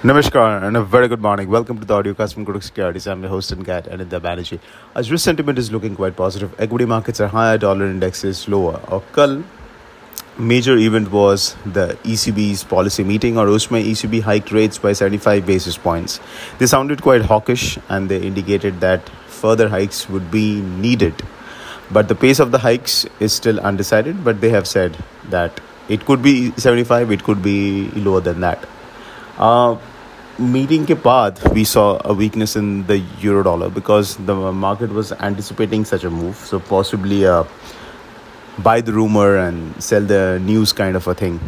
Namaskar and a very good morning. Welcome to the audiocast from Kotak Securities. I'm your host and cat Anindya Banerjee. As risk sentiment is looking quite positive, equity markets are higher, dollar index is lower. Or major event was the ECB's policy meeting or USMA ECB hiked rates by 75 basis points. They sounded quite hawkish and they indicated that further hikes would be needed. But the pace of the hikes is still undecided, but they have said that it could be 75, it could be lower than that. Uh, meeting ke baad, we saw a weakness in the euro dollar because the market was anticipating such a move. So possibly a buy the rumor and sell the news kind of a thing.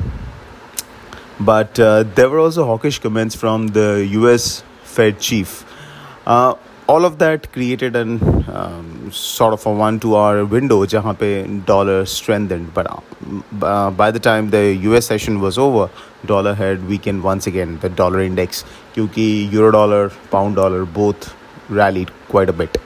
But uh, there were also hawkish comments from the US Fed chief. Uh, all of that created an um, sort of a one two hour window jahan pe dollar strengthened. But uh, uh by the time the US session was over dollar had weakened once again the dollar index kyunki euro dollar pound dollar both rallied quite a bit.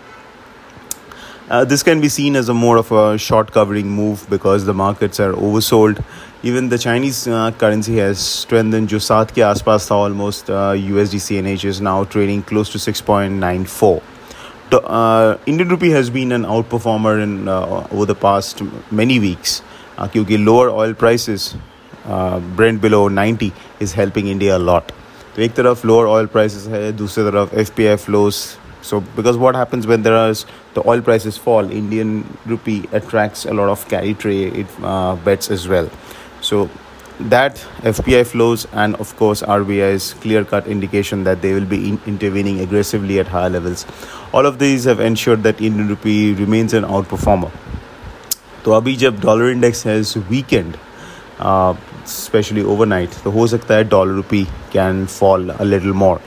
uh, this can be seen as a more of a short covering move because the markets are oversold even the Chinese uh, currency has strengthened. जो सात के आसपास था almost uh, USD CNH is now trading close to 6.94. Uh, Indian rupee has been an outperformer in uh, over the past many weeks uh, क्योंकि lower oil prices uh, Brent below 90 is helping India a lot. तो एक तरफ lower oil prices है दूसरी तरफ FPI flows so because what happens when there is the oil prices fall indian rupee attracts a lot of carry trade uh, bets as well so that FPI flows and of course RBI's clear cut indication that they will be in- intervening aggressively at higher levels. All of these have ensured that Indian rupee remains an outperformer. तो अभी जब dollar index has weekend specially overnight तो हो सकता है dollar rupee can fall a little more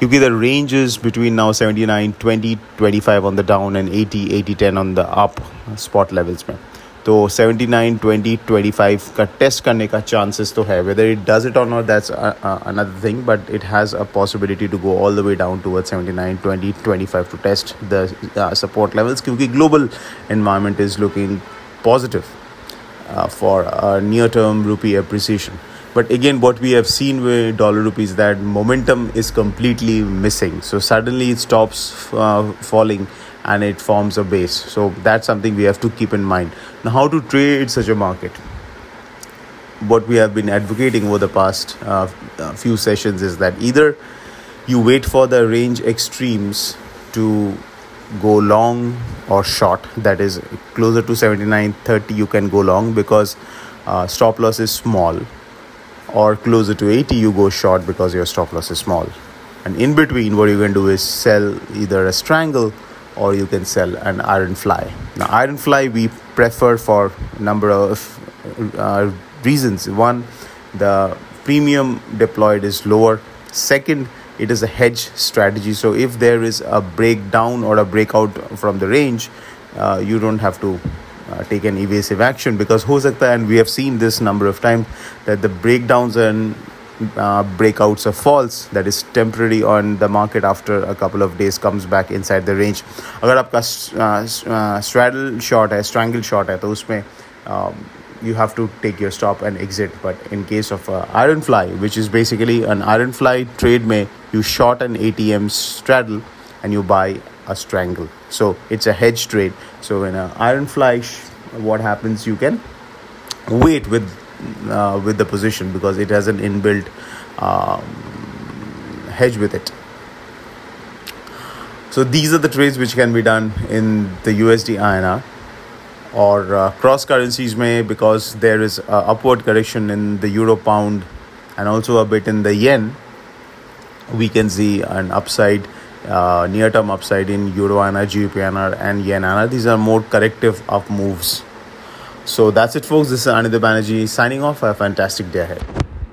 क्योंकि the range is between now 79 20 25 on the down and 80 80 10 on the up spot levels में तो 79 20 25 का टेस्ट करने का चांसेस तो है वेदर इट डज इट और not that's another thing but it has a possibility to go all the way down toward 79 20 25 to test the support levels क्योंकि global environment is looking positive for near term रूपी appreciation but again what we have seen with dollar rupees that momentum is completely missing so suddenly it stops uh, falling and it forms a base. So that's something we have to keep in mind. Now, how to trade such a market? What we have been advocating over the past uh, few sessions is that either you wait for the range extremes to go long or short, that is closer to 79.30, you can go long because uh, stop loss is small, or closer to 80, you go short because your stop loss is small. And in between, what you can do is sell either a strangle or you can sell an iron fly. Now, iron fly we prefer for a number of uh, reasons. One, the premium deployed is lower. Second, it is a hedge strategy. So if there is a breakdown or a breakout from the range, uh, you don't have to uh, take an evasive action because ho sakta and we have seen this number of times that the breakdowns and uh, breakouts of false that is temporary on the market after a couple of days comes back inside the range अगर आपका straddle short है strangle short है तो उसमें um, you have to take your stop and exit but in case of uh, iron fly which is basically an iron fly trade may you short an atm straddle and you buy a strangle. So it's a hedge trade. So in an iron fly what happens? You can wait with uh, with the position because it has an inbuilt um, hedge with it. So these are the trades which can be done in the USD INR or uh, cross currencies may because there is upward correction in the euro pound and also a bit in the yen. We can see an upside uh, near term upside in euro INR, and yen these are more corrective up moves so that's it, folks. This is Anindya Banerjee signing off. Have a fantastic day ahead.